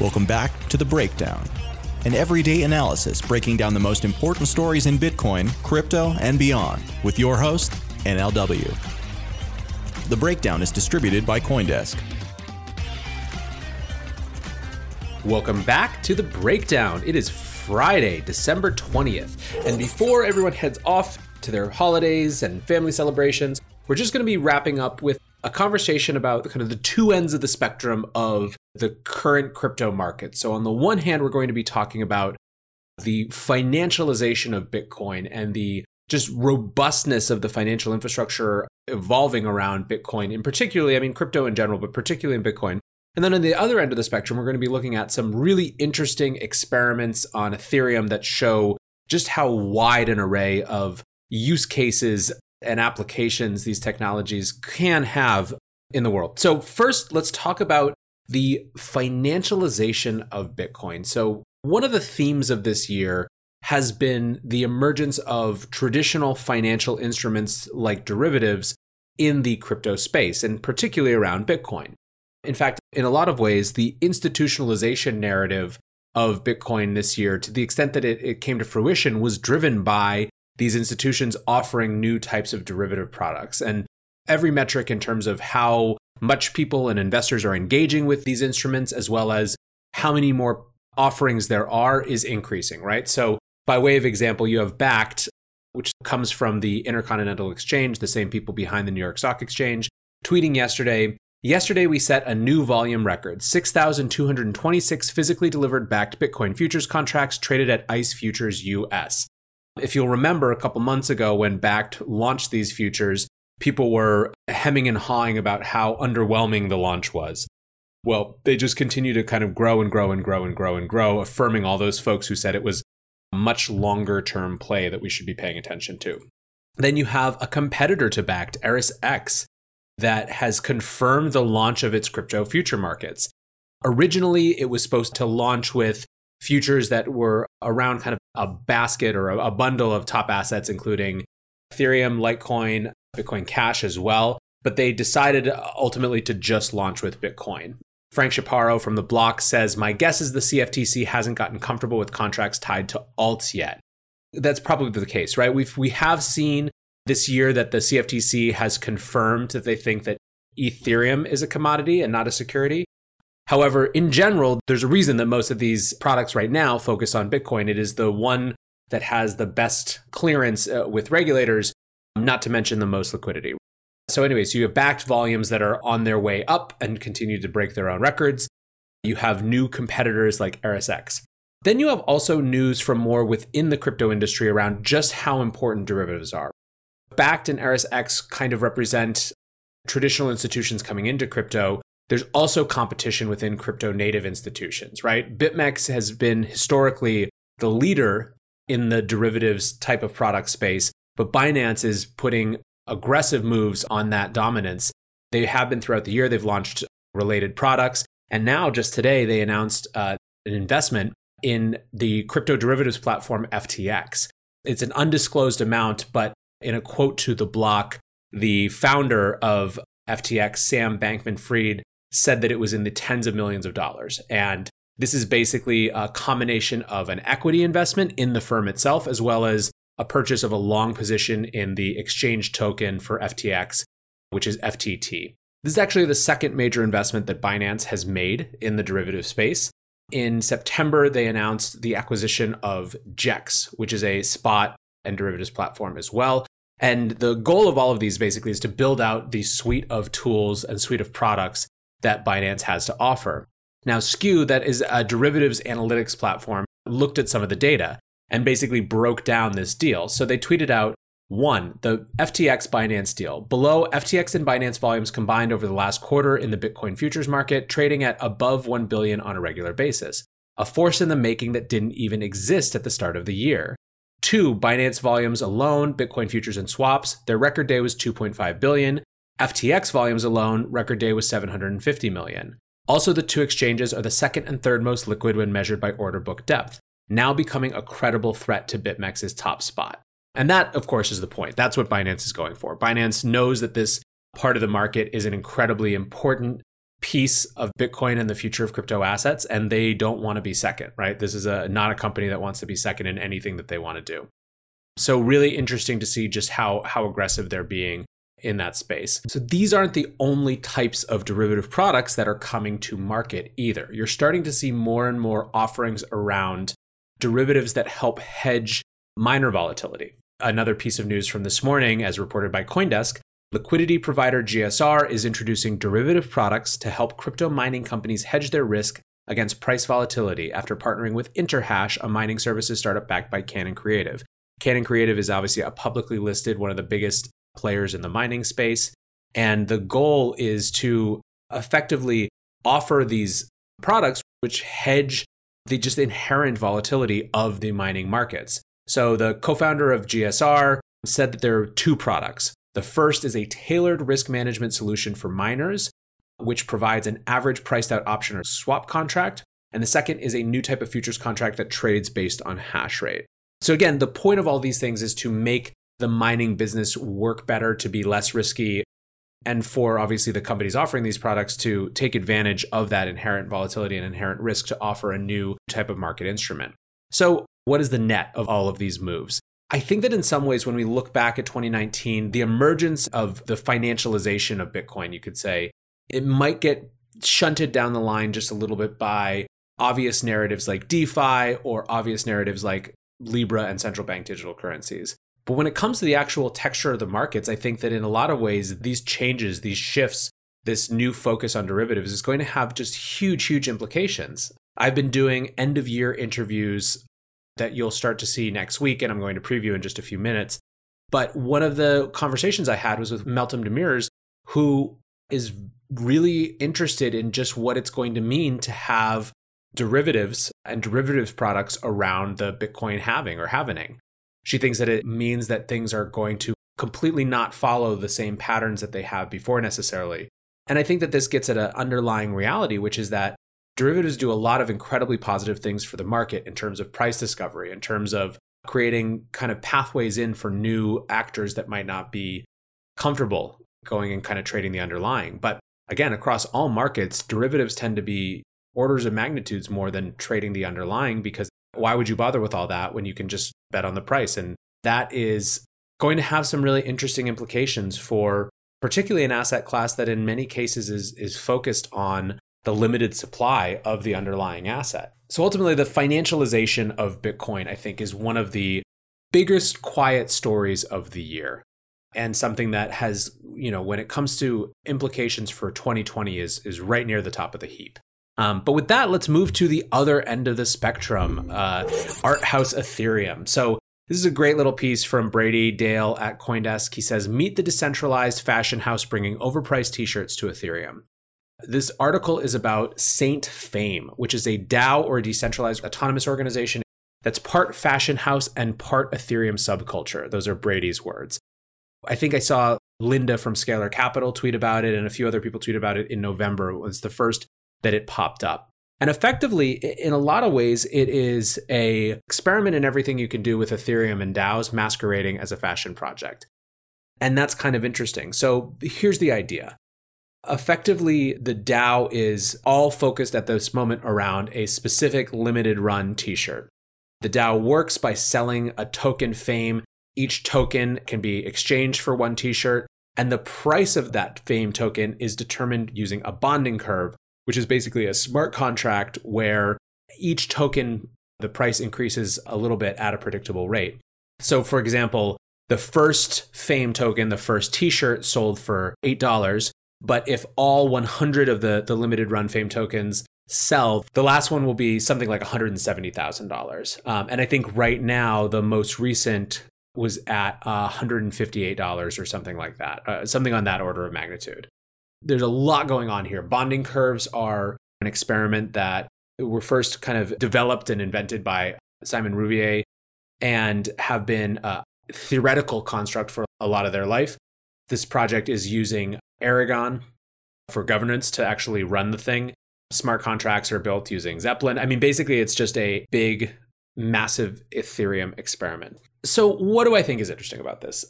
Welcome back to The Breakdown, an everyday analysis breaking down the most important stories in Bitcoin, crypto, and beyond with your host, NLW. The Breakdown is distributed by Coindesk. Welcome back to The Breakdown. It is Friday, December 20th. And before everyone heads off to their holidays and family celebrations, we're just going to be wrapping up with a conversation about kind of the two ends of the spectrum of the current crypto market. So, on the one hand, we're going to be talking about the financialization of Bitcoin and the just robustness of the financial infrastructure evolving around Bitcoin, in particularly, I mean, crypto in general, but particularly in Bitcoin. And then on the other end of the spectrum, we're going to be looking at some really interesting experiments on Ethereum that show just how wide an array of use cases and applications these technologies can have in the world. So, first, let's talk about the financialization of Bitcoin. So, one of the themes of this year has been the emergence of traditional financial instruments like derivatives in the crypto space, and particularly around Bitcoin. In fact, in a lot of ways, the institutionalization narrative of Bitcoin this year, to the extent that it, it came to fruition, was driven by these institutions offering new types of derivative products. And every metric in terms of how much people and investors are engaging with these instruments, as well as how many more offerings there are, is increasing, right? So, by way of example, you have Bakkt, which comes from the Intercontinental Exchange, the same people behind the New York Stock Exchange, tweeting yesterday Yesterday, we set a new volume record 6,226 physically delivered Bakkt Bitcoin futures contracts traded at ICE Futures US. If you'll remember a couple months ago when Bakkt launched these futures, people were hemming and hawing about how underwhelming the launch was. Well, they just continue to kind of grow and grow and grow and grow and grow, affirming all those folks who said it was a much longer term play that we should be paying attention to. Then you have a competitor to Bakkt, ErisX, that has confirmed the launch of its crypto future markets. Originally, it was supposed to launch with futures that were around kind of a basket or a, bundle of top assets, including Ethereum, Litecoin, Bitcoin Cash as well. But they decided ultimately to just launch with Bitcoin. Frank Chaparro from the block says, My guess is the CFTC hasn't gotten comfortable with contracts tied to alts yet. That's probably the case, right? We've we have seen this year that the CFTC has confirmed that they think that Ethereum is a commodity and not a security. However, in general, there's a reason that most of these products right now focus on Bitcoin. It is the one that has the best clearance uh, with regulators, not to mention the most liquidity. So, anyways, you have Bakkt volumes that are on their way up and continue to break their own records. You have new competitors like ErisX. Then you have also news from more within the crypto industry around just how important derivatives are. Bakkt and ErisX kind of represent traditional institutions coming into crypto. There's also competition within crypto native institutions, right? BitMEX has been historically the leader in the derivatives type of product space, but Binance is putting aggressive moves on that dominance. They have been throughout the year. They've launched related products. And now, just today, they announced uh, an investment in the crypto derivatives platform FTX. It's an undisclosed amount, but in a quote to the block, the founder of FTX, Sam Bankman Fried, said that it was in the tens of millions of dollars. And this is basically a combination of an equity investment in the firm itself, as well as a purchase of a long position in the exchange token for FTX, which is FTT. This is actually the second major investment that Binance has made in the derivative space. In September, they announced the acquisition of JEX, which is a spot and derivatives platform as well. And the goal of all of these basically is to build out the suite of tools and suite of products that Binance has to offer. Now, Skew, that is a derivatives analytics platform, looked at some of the data and basically broke down this deal. So they tweeted out one, the FTX Binance deal. Below, FTX and Binance volumes combined over the last quarter in the Bitcoin futures market, trading at above 1 billion on a regular basis. A force in the making that didn't even exist at the start of the year. Two, Binance volumes alone, Bitcoin futures and swaps, their record day was 2.5 billion. FTX volumes alone, record day was 750 million. Also, the two exchanges are the second and third most liquid when measured by order book depth, now becoming a credible threat to BitMEX's top spot. And that, of course, is the point. That's what Binance is going for. Binance knows that this part of the market is an incredibly important piece of Bitcoin and the future of crypto assets, and they don't want to be second, right? This is a not a company that wants to be second in anything that they want to do. So really interesting to see just how how aggressive they're being in that space. So these aren't the only types of derivative products that are coming to market either. You're starting to see more and more offerings around derivatives that help hedge miner volatility. Another piece of news from this morning, as reported by Coindesk, Liquidity provider GSR is introducing derivative products to help crypto mining companies hedge their risk against price volatility after partnering with Interhash, a mining services startup backed by Canaan Creative. Canaan Creative is obviously a publicly listed, one of the biggest players in the mining space. And the goal is to effectively offer these products which hedge the just inherent volatility of the mining markets. So the co founder of GSR said that there are two products the first is a tailored risk management solution for miners, which provides an average priced out option or swap contract. And the second is a new type of futures contract that trades based on hash rate. So, again, the point of all these things is to make the mining business work better, to be less risky, and for obviously the companies offering these products to take advantage of that inherent volatility and inherent risk to offer a new type of market instrument. So, what is the net of all of these moves? I think that in some ways, when we look back at 2019, the emergence of the financialization of Bitcoin, you could say, it might get shunted down the line just a little bit by obvious narratives like DeFi or obvious narratives like Libra and central bank digital currencies. But when it comes to the actual texture of the markets, I think that in a lot of ways, these changes, these shifts, this new focus on derivatives is going to have just huge, huge implications. I've been doing end of year interviews that you'll start to see next week, and I'm going to preview in just a few minutes. But one of the conversations I had was with Meltem Demirors, who is really interested in just what it's going to mean to have derivatives and derivatives products around the Bitcoin halving or halvening. She thinks that it means that things are going to completely not follow the same patterns that they have before necessarily. And I think that this gets at an underlying reality, which is that derivatives do a lot of incredibly positive things for the market in terms of price discovery, in terms of creating kind of pathways in for new actors that might not be comfortable going and kind of trading the underlying. But again, across all markets, derivatives tend to be orders of magnitudes more than trading the underlying because why would you bother with all that when you can just bet on the price? And that is going to have some really interesting implications for particularly an asset class that in many cases is is focused on the limited supply of the underlying asset. So ultimately, the financialization of Bitcoin, I think, is one of the biggest quiet stories of the year and something that has, you know, when it comes to implications for 2020 is, is right near the top of the heap. Um, but with that, let's move to the other end of the spectrum, uh, Art Haus Ethereum. So this is a great little piece from Brady Dale at Coindesk. He says, Meet the decentralized fashion house bringing overpriced t shirts to Ethereum. This article is about Saint Fame, which is a DAO or decentralized autonomous organization that's part fashion house and part Ethereum subculture. Those are Brady's words. I think I saw Linda from Scalar Capital tweet about it and a few other people tweet about it in November. It was the first that it popped up. And effectively, in a lot of ways, it is a experiment in everything you can do with Ethereum and DAOs masquerading as a fashion project. And that's kind of interesting. So here's the idea effectively the DAO is all focused at this moment around a specific limited run t-shirt. The DAO works by selling a token fame. Each token can be exchanged for one t-shirt, and the price of that fame token is determined using a bonding curve, which is basically a smart contract where each token the price increases a little bit at a predictable rate. So for example, the first fame token, the first t-shirt sold for $8 but if all 100 of the, the limited run fame tokens sell, the last one will be something like $170,000. Um, and I think right now, the most recent was at uh, $158 or something like that, uh, something on that order of magnitude. There's a lot going on here. Bonding curves are an experiment that were first kind of developed and invented by Simon Rouviere and have been a theoretical construct for a lot of their life. This project is using Aragon for governance to actually run the thing. Smart contracts are built using Zeppelin. I mean, basically, it's just a big, massive Ethereum experiment. So, what do I think is interesting about this?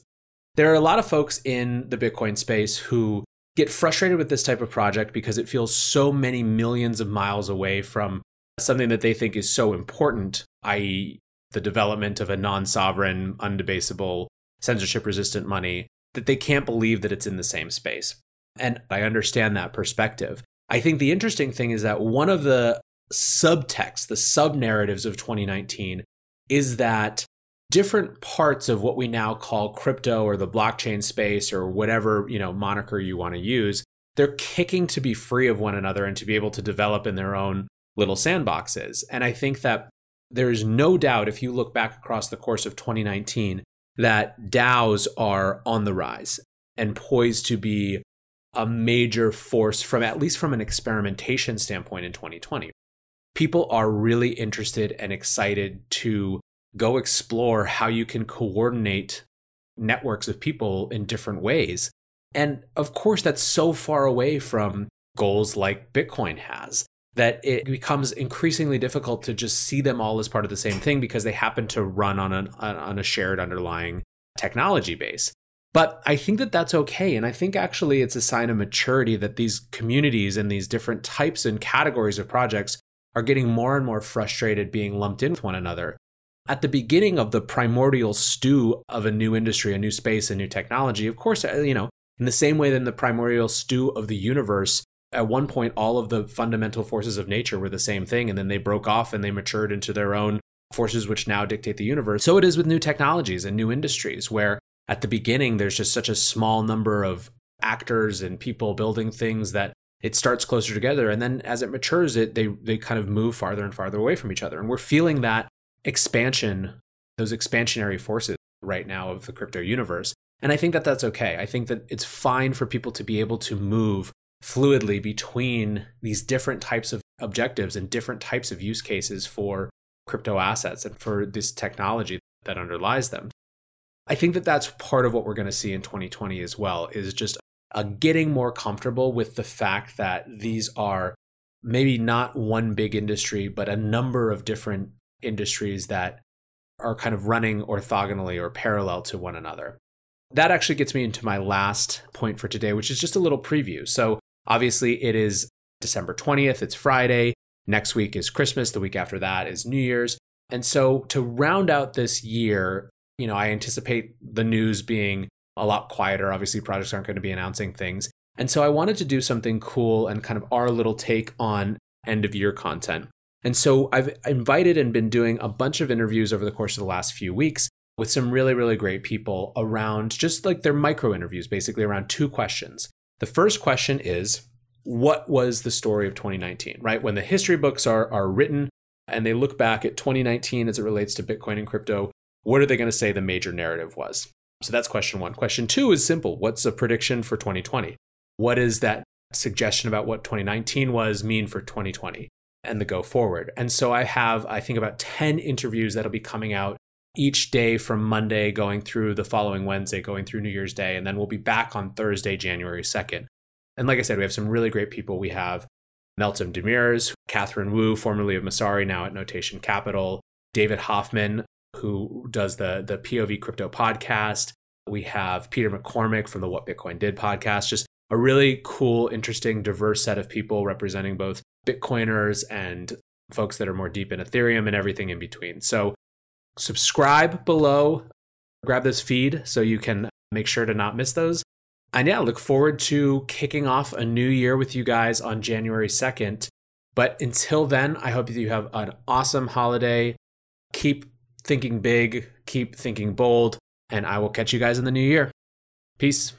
There are a lot of folks in the Bitcoin space who get frustrated with this type of project because it feels so many millions of miles away from something that they think is so important, i.e., the development of a non sovereign, undebasable, censorship resistant money, that they can't believe that it's in the same space. And I understand that perspective. I think the interesting thing is that one of the subtexts, the sub narratives of 2019 is that different parts of what we now call crypto or the blockchain space or whatever, you know, moniker you want to use, they're kicking to be free of one another and to be able to develop in their own little sandboxes. And I think that there is no doubt if you look back across the course of 2019 that DAOs are on the rise and poised to be a major force from at least from an experimentation standpoint in 2020. People are really interested and excited to go explore how you can coordinate networks of people in different ways. And of course, that's so far away from goals like Bitcoin has that it becomes increasingly difficult to just see them all as part of the same thing because they happen to run on, an, on a shared underlying technology base. But I think that that's okay. And I think actually it's a sign of maturity that these communities and these different types and categories of projects are getting more and more frustrated being lumped in with one another at the beginning of the primordial stew of a new industry, a new space, a new technology, of course, uh, you know, in the same way that the primordial stew of the universe, at one point, all of the fundamental forces of nature were the same thing, and then they broke off and they matured into their own forces which now dictate the universe. So it is with new technologies and new industries, where at the beginning, there's just such a small number of actors and people building things that it starts closer together. And then as it matures, it they they kind of move farther and farther away from each other. And we're feeling that expansion, those expansionary forces right now of the crypto universe. And I think that that's okay. I think that it's fine for people to be able to move fluidly between these different types of objectives and different types of use cases for crypto assets and for this technology that underlies them. I think that that's part of what we're going to see in 2020 as well is just a getting more comfortable with the fact that these are maybe not one big industry but a number of different industries that are kind of running orthogonally or parallel to one another. That actually gets me into my last point for today, which is just a little preview. So, obviously, it is December 20th, it's Friday. Next week is Christmas. The week after that is New Year's. And so, to round out this year, you know, I anticipate the news being a lot quieter. Obviously, projects aren't going to be announcing things. And so, I wanted to do something cool and kind of our little take on end of year content. And so I've invited and been doing a bunch of interviews over the course of the last few weeks with some really, really great people around just like their micro interviews, basically around two questions. The first question is, what was the story of 2019, right? When the history books are, are written and they look back at 2019 as it relates to Bitcoin and crypto, what are they going to say the major narrative was? So that's question one. Question two is simple What's a prediction for 2020? What does that suggestion about what 2019 was mean for 2020? And the go forward. And so I have, I think, about 10 interviews that'll be coming out each day from Monday going through the following Wednesday, going through New Year's Day. And then we'll be back on Thursday, January 2nd. And like I said, we have some really great people. We have Meltem Demirors, Katherine Wu, formerly of Messari, now at Notation Capital, David Hoffman, who does the, the POV Crypto podcast. We have Peter McCormack from the What Bitcoin Did podcast. Just a really cool, interesting, diverse set of people representing both Bitcoiners and folks that are more deep in Ethereum and everything in between. So, subscribe below, grab this feed so you can make sure to not miss those. And yeah, look forward to kicking off a new year with you guys on January 2nd. But until then, I hope you have an awesome holiday. Keep thinking big, keep thinking bold, and I will catch you guys in the new year. Peace.